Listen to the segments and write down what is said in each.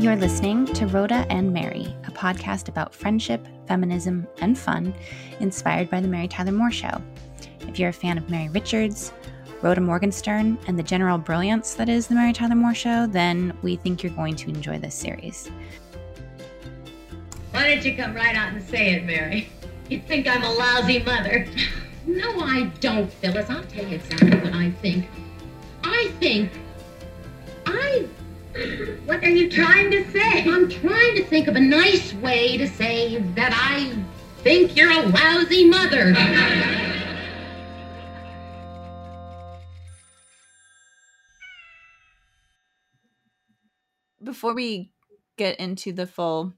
You're listening to Rhoda and Mary, a podcast about friendship, feminism, and fun, inspired by The Mary Tyler Moore Show. If you're a fan of Mary Richards, Rhoda Morgenstern, and the general brilliance that is The Mary Tyler Moore Show, then we think you're going to enjoy this series. Why don't you come right out and say it, Mary? You think I'm a lousy mother. No, I don't, Phyllis. I'll tell you exactly what I think. I think What are you trying to say? I'm trying to think of a nice way to say that I think you're a lousy mother. Before we get into the full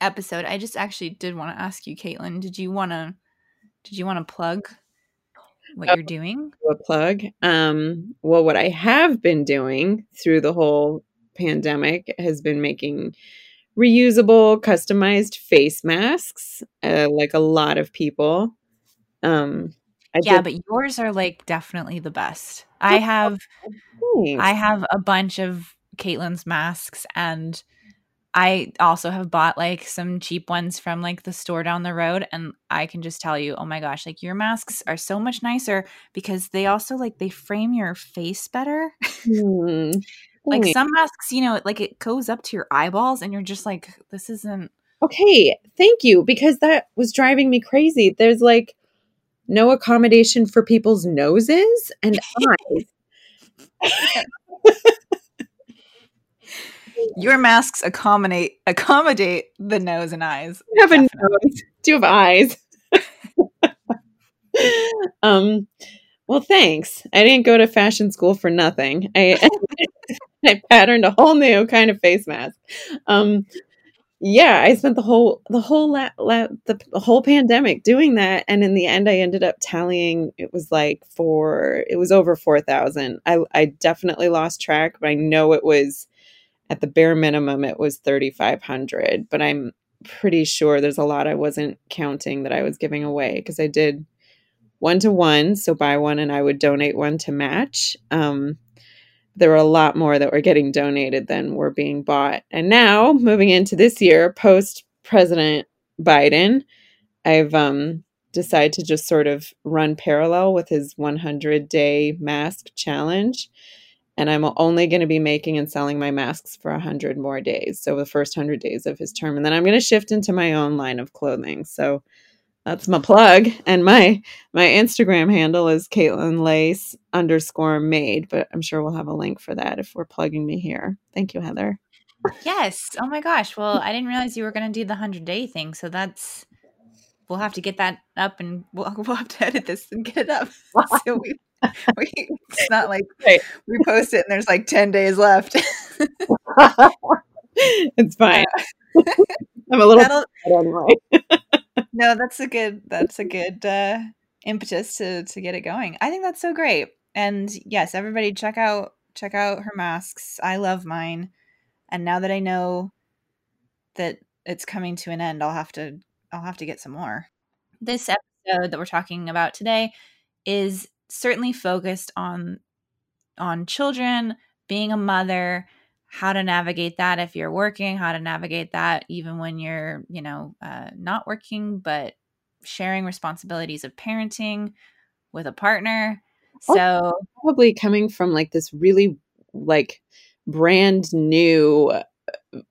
episode, I just actually did want to ask you, Caitlyn, did you want to did you want to plug what Oh. you're doing? a plug. Um, well, what I have been doing through the whole pandemic has been making reusable, customized face masks, uh, like a lot of people. Um, I yeah, did- but yours are like definitely the best. I have Thanks. I have a bunch of Caitlyn's masks and I also have bought like some cheap ones from like the store down the road and I can just tell you, oh my gosh, like your masks are so much nicer because they also like they frame your face better. Hmm, like some masks, you know, like it goes up to your eyeballs and you're just like this isn't okay, thank you, because that was driving me crazy. There's like no accommodation for people's noses and eyes. your masks accommodate accommodate the nose and eyes. You have a nose. Do you have eyes? um, well, thanks. I didn't go to fashion school for nothing. I I patterned a whole new kind of face mask. Um, yeah, I spent the whole the whole la- la- the, the whole pandemic doing that, and in the end, I ended up tallying. It was like four. It was over four thousand. I I definitely lost track, but I know it was at the bare minimum. It was thirty five hundred. But I'm pretty sure there's a lot I wasn't counting that I was giving away because I did one to one. So buy one and I would donate one to match. Um, there were a lot more that were getting donated than were being bought. And now moving into this year, post President Biden, I've um, decided to just sort of run parallel with his 100 day mask challenge. And I'm only going to be making and selling my masks for 100 more days. So the first 100 days of his term. And then I'm going to shift into my own line of clothing. So that's my plug. And my my Instagram handle is Caitlyn Lace underscore made, but I'm sure we'll have a link for that if we're plugging me here. Thank you, Heather. Yes. Oh my gosh. Well, I didn't realize you were going to do the 100 day thing. So that's, we'll have to get that up and we'll, we'll have to edit this and get it up. so we, we, it's not like Right. we post it and there's like 10 days left. it's fine. I'm a little anyway. No, that's a good, that's a good uh, impetus to, to get it going. I think that's so great. And yes, everybody check out, check out her masks. I love mine. And now that I know that it's coming to an end, I'll have to, I'll have to get some more. This episode that we're talking about today is certainly focused on on children, being a mother, how to navigate that if you're working, how to navigate that even when you're, you know, uh, not working, but sharing responsibilities of parenting with a partner. Oh. So, Probably coming from like this really like brand new uh,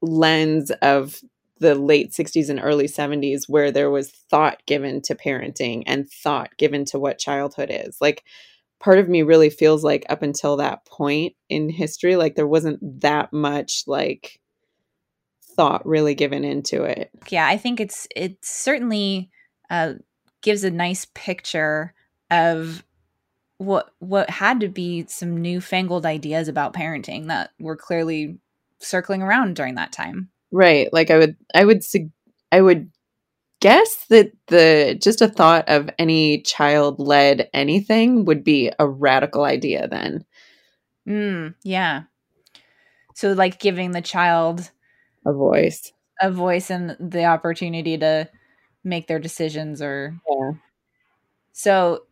lens of the late 60s and early 70s where there was thought given to parenting and thought given to what childhood is. Like part of me really feels like up until that point in history like there wasn't that much like thought really given into it. yeah, I think it's it certainly uh, gives a nice picture of what what had to be some newfangled ideas about parenting that were clearly circling around during that time. Right. Like I would I would I would guess that the just a thought of any child led anything would be a radical idea then. Mm, yeah. So like giving the child A voice. a voice and the opportunity to make their decisions or Yeah. so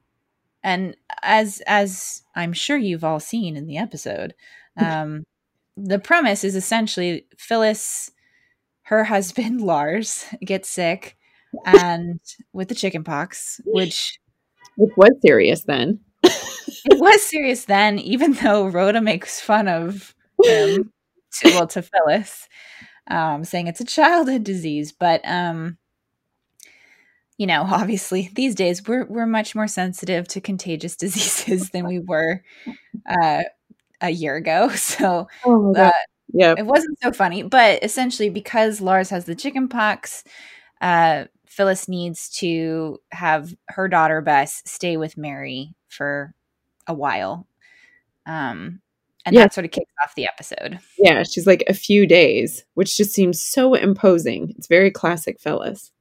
and as as i'm sure you've all seen in the episode um the premise is essentially Phyllis, her husband Lars, gets sick and with the chicken pox, which Which was serious then. it was serious then, even though Rhoda makes fun of him to, well to Phyllis, um, saying it's a childhood disease. But um, you know, obviously these days we're we're much more sensitive to contagious diseases than we were uh, a year ago. So Oh uh, Yeah. it wasn't so funny. But essentially, because Lars has the chicken pox, uh, Phyllis needs to have her daughter Bess stay with Mary for a while. Um, and Yeah. that sort of kicks off the episode. Yeah. She's like a few days, which just seems so imposing. It's very classic Phyllis.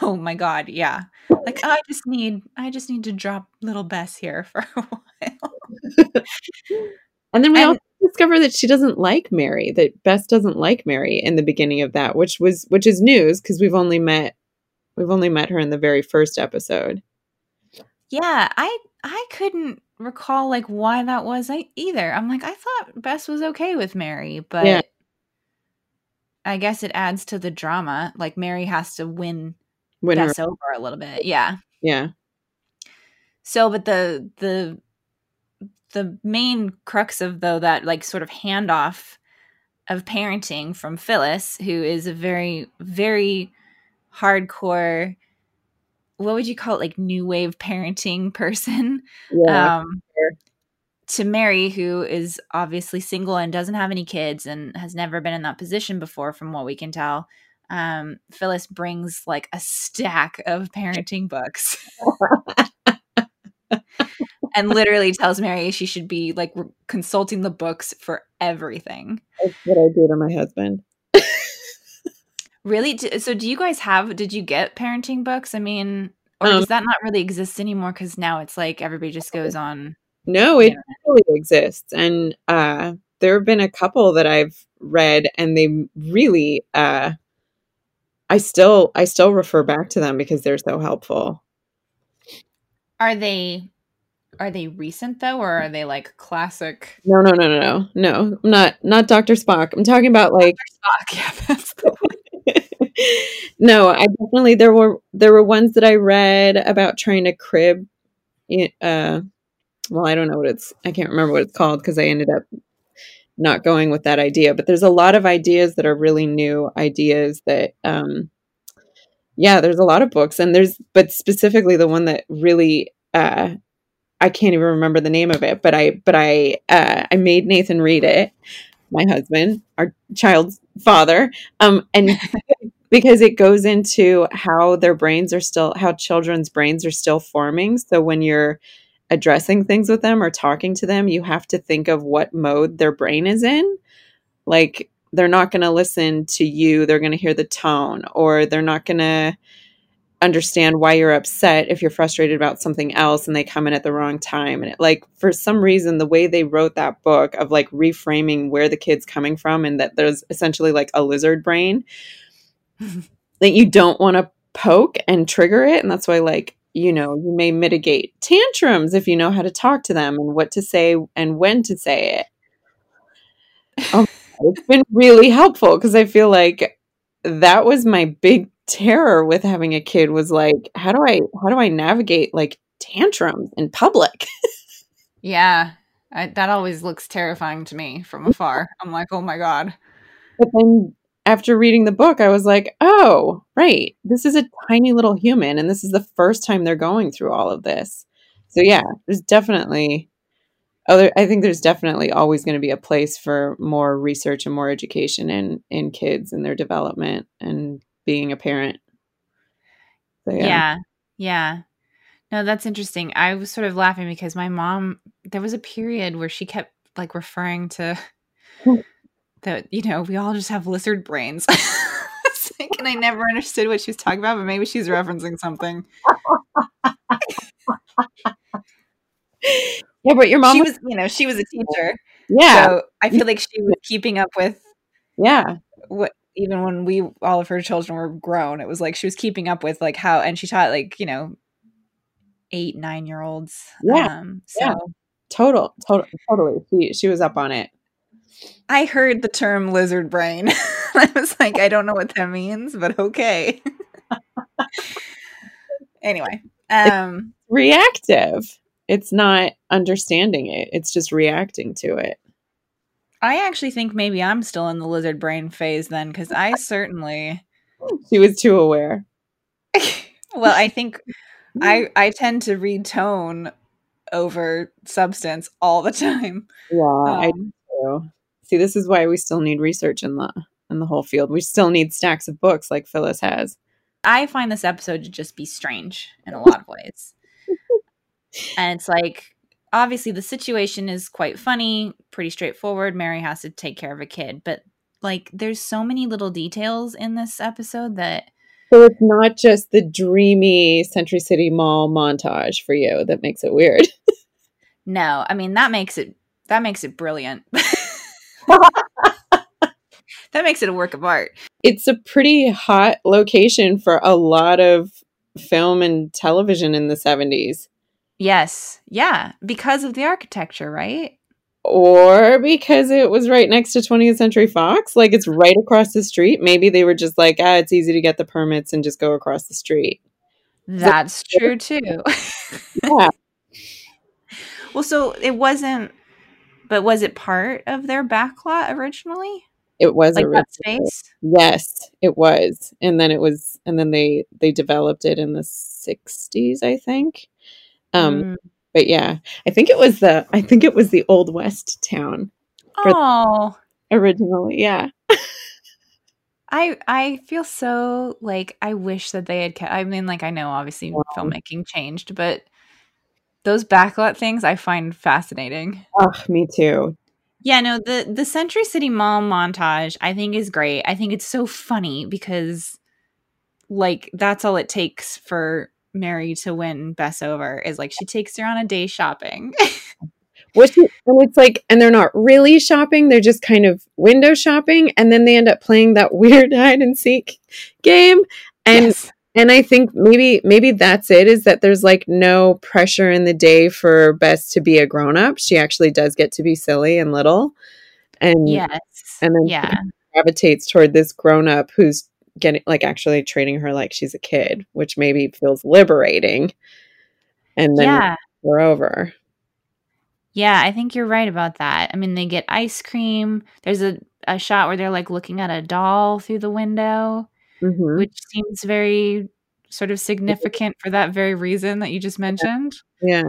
Oh my god, yeah. Like I just need I just need to drop little Bess here for a while. And then we And- also discover that she doesn't like Mary, that Bess doesn't like Mary in the beginning of that, which was which is news because we've only met we've only met her in the very first episode. Yeah, I I couldn't recall like why that was I, either. I'm like I thought Bess was okay with Mary, but Yeah. I guess it adds to the drama. Like Mary has to win her, Bess over a little bit. Yeah. yeah. So, but the the the main crux of though that like sort of handoff of parenting from Phyllis, who is a very very hardcore. What would you call it? Like new wave parenting person. Yeah. um, sure. to Mary, who is obviously single and doesn't have any kids and has never been in that position before, from what we can tell. Um, Phyllis brings like a stack of parenting books and literally tells Mary she should be like consulting the books for everything. That's what I do to my husband. Really? So, do you guys have, did you get parenting books? I mean, or Um, does that not really exist anymore? Because now it's like everybody just goes on. No, it totally exists. And uh there have been a couple that I've read and they really uh I still I still refer back to them because they're so helpful. Are they are they recent though or are they like classic No, no, no, no, no. No, I'm not not Dr. Spock. I'm talking about like Spock? Yeah, that's the. No, I definitely there were there were ones that I read about trying to crib uh well, I don't know what it's I can't remember what it's called because I ended up not going with that idea, but there's a lot of ideas that are really new ideas that um yeah, there's a lot of books and there's but specifically the one that really uh I can't even remember the name of it, but I but I uh I made Nathan read it, my husband, our child's father. Um and because it goes into how their brains are still how children's brains are still forming. So when you're addressing things with them or talking to them, you have to think of what mode their brain is in. Like they're not going to listen to you, they're going to hear the tone or they're not going to understand why you're upset if you're frustrated about something else and they come in at the wrong time and it, like for some reason the way they wrote that book of like reframing where the kid's coming from and that there's essentially like a lizard brain that you don't want to poke and trigger it and that's why like you know you may mitigate tantrums if you know how to talk to them and what to say and when to say it oh, it's been really helpful because i feel like that was my big terror with having a kid was like how do i how do i navigate like tantrums in public Yeah. I, that always looks terrifying to me from afar. I'm like, oh my God. but then after reading the book i was like oh right this is a tiny little human and this is the first time they're going through all of this so yeah there's definitely other i think there's definitely always going to be a place for more research and more education in in kids and their development and being a parent so Yeah. yeah. No, that's interesting. I was sort of laughing because my mom, there was a period where she kept like referring to that, you know, we all just have lizard brains. Like, and I never understood what she was talking about, but maybe she's referencing something. yeah but your mom She was, was, you know, she was a teacher. yeah So I feel like she was keeping up with yeah what even when we all of her children were grown, it was like she was keeping up with like how and she taught like, you know, eight, nine year olds. Yeah, Um so yeah. total total totally she she was up on it I heard the term lizard brain. I was like, I don't know what that means, but okay. anyway, um, Reactive. It's not understanding it. It's just reacting to it. I actually think maybe I'm still in the lizard brain phase then, because I certainly, She was too aware. well, I think I I tend to read tone over substance all the time. Yeah, I Um, do. See, this is why we still need research in the in the whole field. We still need stacks of books like Phyllis has. I find this episode to just be strange in a lot of ways. and it's like, obviously, the situation is quite funny, pretty straightforward. Mary has to take care of a kid, but like, there's so many little details in this episode that, So it's not just the dreamy Century City Mall montage for you that makes it weird. no, I mean, that makes it, that makes it brilliant. that makes it a work of art. It's a pretty hot location for a lot of film and television in the 70s. Yes. Yeah. Because of the architecture, right? Or because it was right next to 20th Century Fox, like it's right across the street. Maybe they were just like, ah, it's easy to get the permits and just go across the street. That's true too. Yeah. Well, so it wasn't, but was it part of their backlot originally? It was Like that space? Yes, it was. And then it was and then they they developed it in the 60s, I think. Um Mm. but yeah, I think it was the I think it was the Old West town Oh, originally. Yeah. I I feel so like I wish that they had kept. I mean, like I know obviously filmmaking changed, but those backlot things I find fascinating. Oh, me too. Yeah, no, the the Century City Mall montage I think is great. I think it's so funny because like that's all it takes for Mary to win Bess over is like she takes her on a day shopping. Which and it's like and they're not really shopping, they're just kind of window shopping and then they end up playing that weird hide and seek game and Yes. And I think maybe maybe that's it is that there's like no pressure in the day for Bess to be a grown up. She actually does get to be silly and little. And yes. and then yeah. gravitates toward this grown up who's getting like actually treating her like she's a kid, which maybe feels liberating. And then Yeah. we're over. Yeah, I think you're right about that. I mean, they get ice cream. There's a, a shot where they're like looking at a doll through the window, Mhm. which seems very sort of significant for that very reason that you just mentioned. Yeah.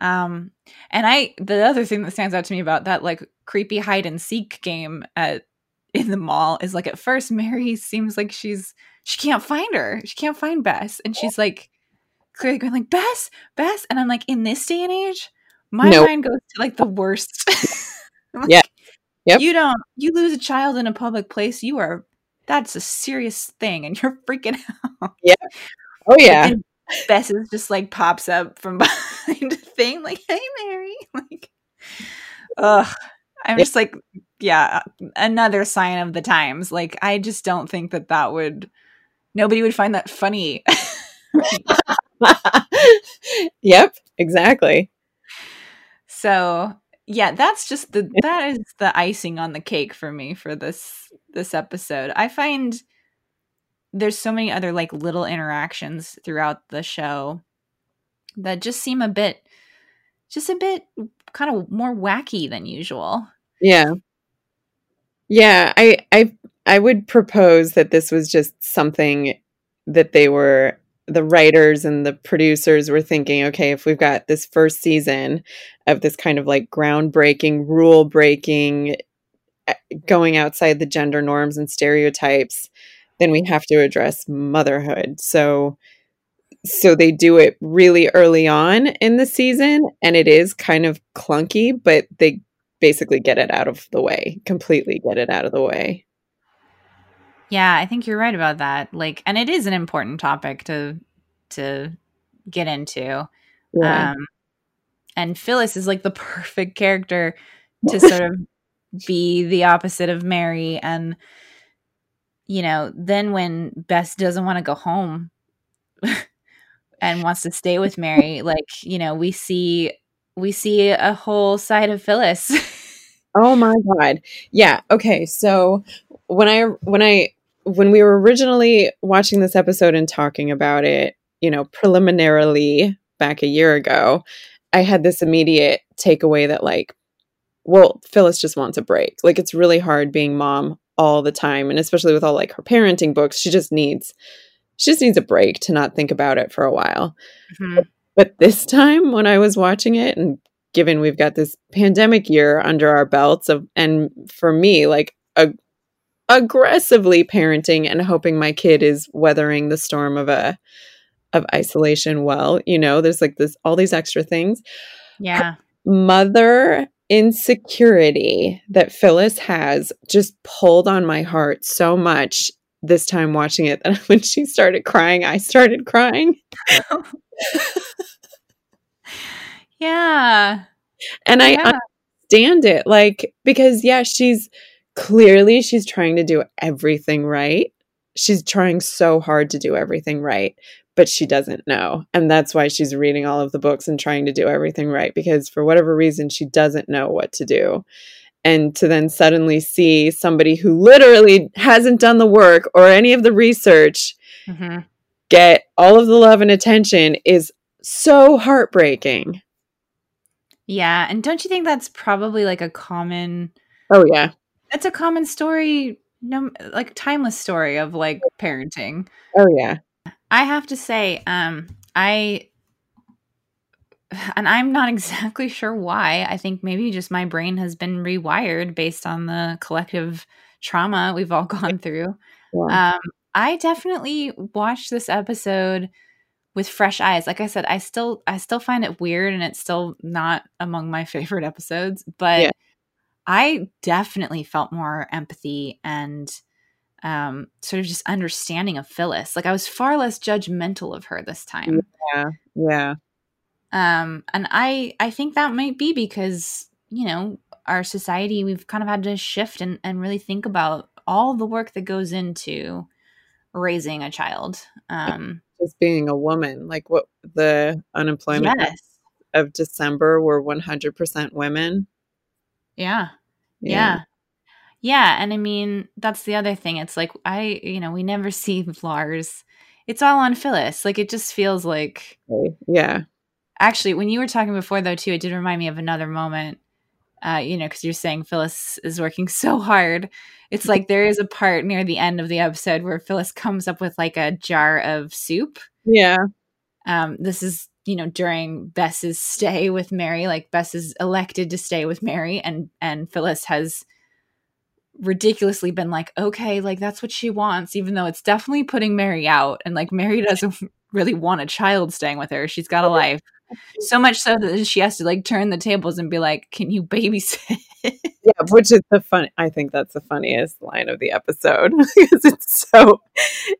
Um, and I, the other thing that stands out to me about that like creepy hide and seek game at in the mall is like at first Mary seems like she's she can't find her, she can't find Bess, and she's like clearly going like Bess, Bess, and I'm like in this day and age, my Nope. mind goes to like the worst. Like, Yeah. Yep. You don't you lose a child in a public place, you are that's a serious thing, and you're freaking out. Yeah. Oh yeah. And Bess is just like pops up from behind a thing, like, hey Mary. Like Ugh. I'm just like, yeah, another sign of the times. Like, I just don't think that that would nobody would find that funny. yep, exactly. so yeah, that's just the that is the icing on the cake for me for this this episode. I find there's so many other like little interactions throughout the show that just seem a bit just a bit kind of more wacky than usual. Yeah. Yeah, I I I would propose that this was just something that they were the writers and the producers were thinking, okay, if we've got this first season of this kind of like groundbreaking, rule breaking, eh, going outside the gender norms and stereotypes, then we have to address motherhood. So so they do it really early on in the season and it is kind of clunky, but they basically get it out of the way, completely get it out of the way. Yeah, I think you're right about that. Like, and it is an important topic to to get into. Yeah. Um, and Phyllis is like the perfect character to sort of be the opposite of Mary. And you know, then when Bess doesn't want to go home and wants to stay with Mary, like you know, we see we see a whole side of Phyllis. Oh my god. Yeah. Okay. So when I when I when we were originally watching this episode and talking about it, you know, preliminarily back a year ago, I had this immediate takeaway that like, well, Phyllis just wants a break. Like it's really hard being mom all the time, and especially with all like her parenting books, she just needs she just needs a break to not think about it for a while. Mm-hmm. But this time when I was watching it and given we've got this pandemic year under our belts of and for me like a aggressively parenting and hoping my kid is weathering the storm of a of isolation well you know there's like this all these extra things Yeah. mother insecurity that Phyllis has just pulled on my heart so much this time watching it that when she started crying I started crying Yeah. and I Yeah. understand it like because yeah she's clearly she's trying to do everything right. She's trying so hard to do everything right but she doesn't know. And that's why she's reading all of the books and trying to do everything right because for whatever reason she doesn't know what to do. And to then suddenly see somebody who literally hasn't done the work or any of the research hmm get all of the love and attention is so heartbreaking. Yeah. And don't you think that's probably like a common oh yeah it's a common story, no like timeless story of like parenting. oh yeah I have to say, um, I and I'm not exactly sure why. I think maybe just my brain has been rewired based on the collective trauma we've all gone through. yeah. Um, I definitely watched this episode with fresh eyes. Like I said, I still I still find it weird and it's still not among my favorite episodes, but Yeah. I definitely felt more empathy and um, sort of just understanding of Phyllis. Like I was far less judgmental of her this time. yeah yeah Um, and I I think that might be because, you know, our society we've kind of had to shift and, and really think about all the work that goes into raising a child. Um just being a woman like what the unemployment yes. of december were 100% women Yeah. Yeah. Yeah. And I mean, that's the other thing. It's like, I, you know, we never see Lars. It's all on Phyllis. Like, it just feels like, yeah actually, when you were talking before, though, too, it did remind me of another moment, uh, you know, because you're saying Phyllis is working so hard. It's like there is a part near the end of the episode where Phyllis comes up with like a jar of soup. yeah Um, this is, you know, during Bess's stay with Mary. Like Bess is elected to stay with Mary, and and Phyllis has ridiculously been like, okay, like that's what she wants, even though it's definitely putting Mary out, and like Mary doesn't really want a child staying with her. She's got a life. So much so that she has to like turn the tables and be like, "Can you babysit?" yeah which is the fun i think that's the funniest line of the episode because it's so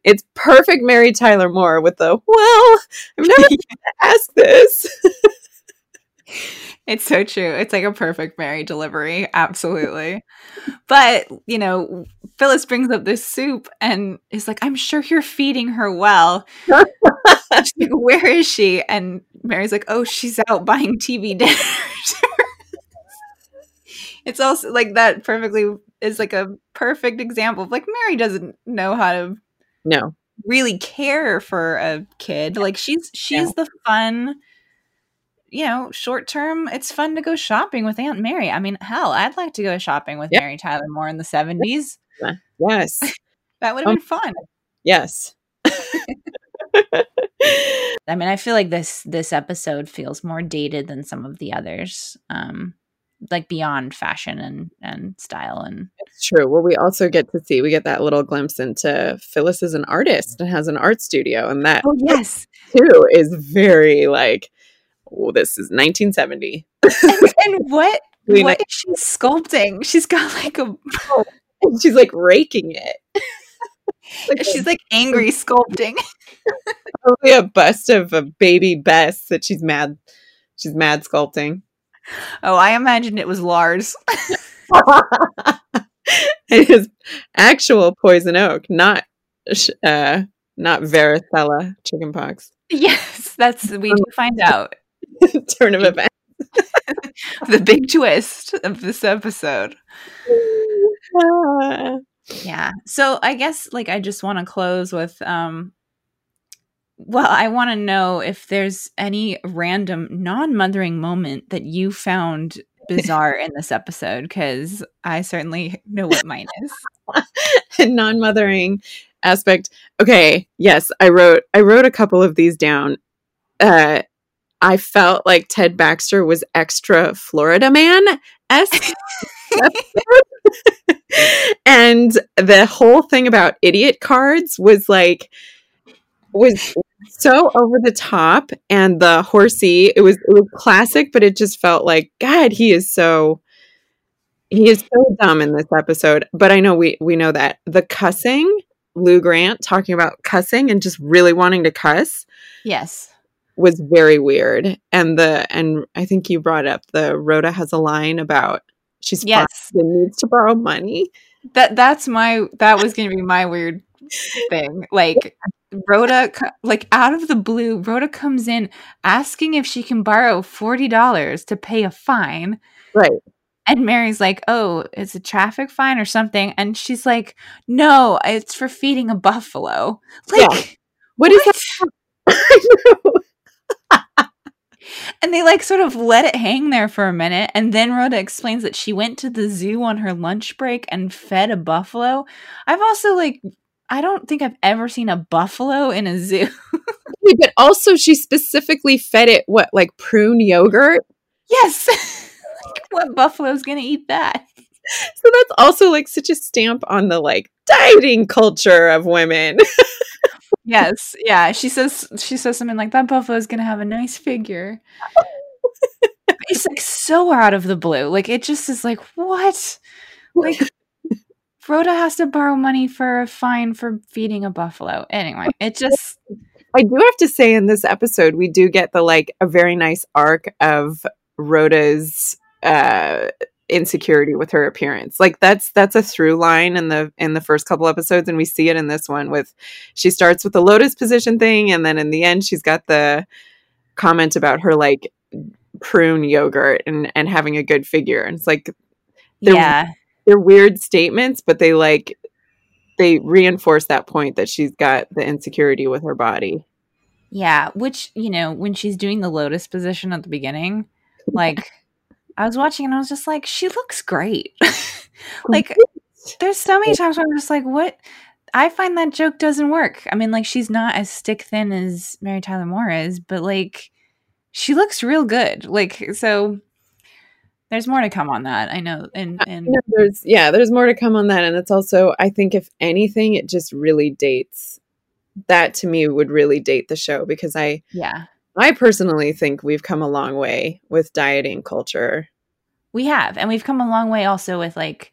it's perfect mary tyler moore with the well i've never asked this It's so true. It's like a perfect Mary delivery. Absolutely. But, you know, Phyllis brings up this soup and is like, I'm sure you're feeding her well. Like, Where is she? And Mary's like, Oh, she's out buying TV dinners. it's also like that perfectly is like a perfect example of like Mary doesn't know how to no really care for a kid. Like she's she's the fun, you know, short term. It's fun to go shopping with Aunt Mary. I mean, hell, I'd like to go shopping with Yeah. Mary Tyler Moore in the seventies. yes That would have Um, been fun. yes I mean, I feel like this this episode feels more dated than some of the others. Um, like beyond fashion and and style and It's true. Well, we also get to see we get that little glimpse into Phyllis is an artist and has an art studio, and that oh yes, too is very like, oh, this is 1970. and, and what what is she sculpting? She's got like a she's like raking it. Like she's like angry sculpting. probably a bust of a baby Bess that she's mad. She's mad sculpting. Oh, I imagined it was Lars. it is actual poison oak, not uh, not varicella chickenpox. yes, that's we do find out. Turn of events. the big twist of this episode. Ah. Yeah. So I guess like I just want to close with um well, I want to know if there's any random non-mothering moment that you found bizarre in this episode cuz I certainly know what mine is. non-mothering aspect. Okay, yes, I wrote I wrote a couple of these down. Uh I felt like Ted Baxter was extra Florida man and the whole thing about idiot cards was like was so over the top and the horsey it was it was classic but it just felt like god he is so he is so dumb in this episode. But i know we we know that. The cussing lou grant talking about cussing and just really wanting to cuss Yes. Was very weird and the and i think you brought up the rhoda has a line about she's Yes. and needs to borrow money That that's my that was going to be my weird thing. Like Rhoda like out of the blue, Rhoda comes in asking if she can borrow $40 to pay a fine. right And Mary's like, "Oh, it's a traffic fine or something." And she's like, "No, it's for feeding a buffalo." Yeah. Like what is what? that I know. And they like sort of let it hang there for a minute. And then Rhoda explains that she went to the zoo on her lunch break and fed a buffalo. I've also like, I don't think I've ever seen a buffalo in a zoo. But also she specifically fed it what like prune yogurt yes. like, what buffalo's going to eat that? so that's also like such a stamp on the like dieting culture of women Yes. Yeah. She says, she says something like, that buffalo's going to have a nice figure. it's like so out of the blue. Like, it just is like, what? Like, Rhoda has to borrow money for a fine for feeding a buffalo. Anyway, it just I do have to say in this episode we do get the like a very nice arc of Rhoda's uh insecurity with her appearance. Like that's that's a through line in the in the first couple episodes and we see it in this one with she starts with the lotus position thing and then in the end she's got the comment about her like prune yogurt and and having a good figure and it's like They're- yeah, they're weird statements but they like they reinforce that point that she's got the insecurity with her body. yeah. Which you know, when she's doing the lotus position at the beginning, like I was watching and I was just like, she looks great. like, there's so many times where I'm just like, what? I find that joke doesn't work. I mean, like, she's not as stick thin as Mary Tyler Moore is, but like, she looks real good. Like, so there's more to come on that. I know, and and there's yeah, there's more to come on that, and it's also I think if anything, it just really dates that to me would really date the show because I yeah, I personally think we've come a long way with dieting culture. we have, and we've come a long way also with like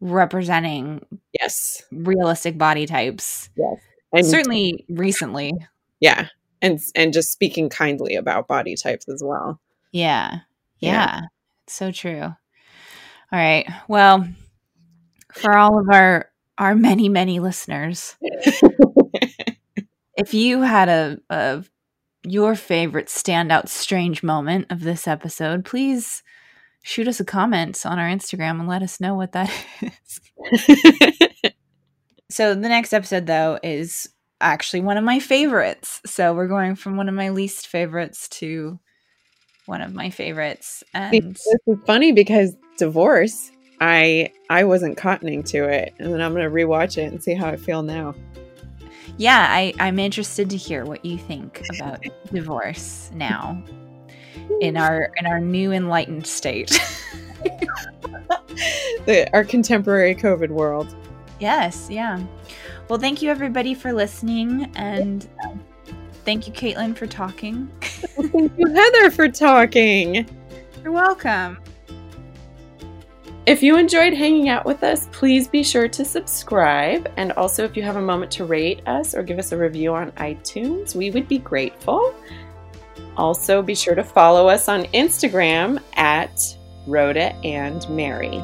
representing Yes, realistic body types. yes, and Certainly recently. yeah, and and just speaking kindly about body types as well. Yeah. Yeah. Yeah. So true. All right. Well, for all of our our many many listeners, if you had a, a your favorite standout strange moment of this episode, please shoot us a comment on our Instagram and let us know what that is. So the next episode though is actually one of my favorites. So we're going from one of my least favorites to one of my favorites. And this is funny because divorce. I I wasn't cottoning to it, and then I'm gonna rewatch it and see how I feel now. Yeah, I, I'm interested to hear what you think about divorce now in our in our new enlightened state. the, our contemporary COVID world. yes, yeah. Well, thank you everybody for listening, and uh, thank you, Caitlyn, for talking. Thank you, Heather, for talking. You're welcome. If you enjoyed hanging out with us, please be sure to subscribe. And also, if you have a moment to rate us or give us a review on iTunes, we would be grateful. Also, be sure to follow us on Instagram at Rhoda and Mary.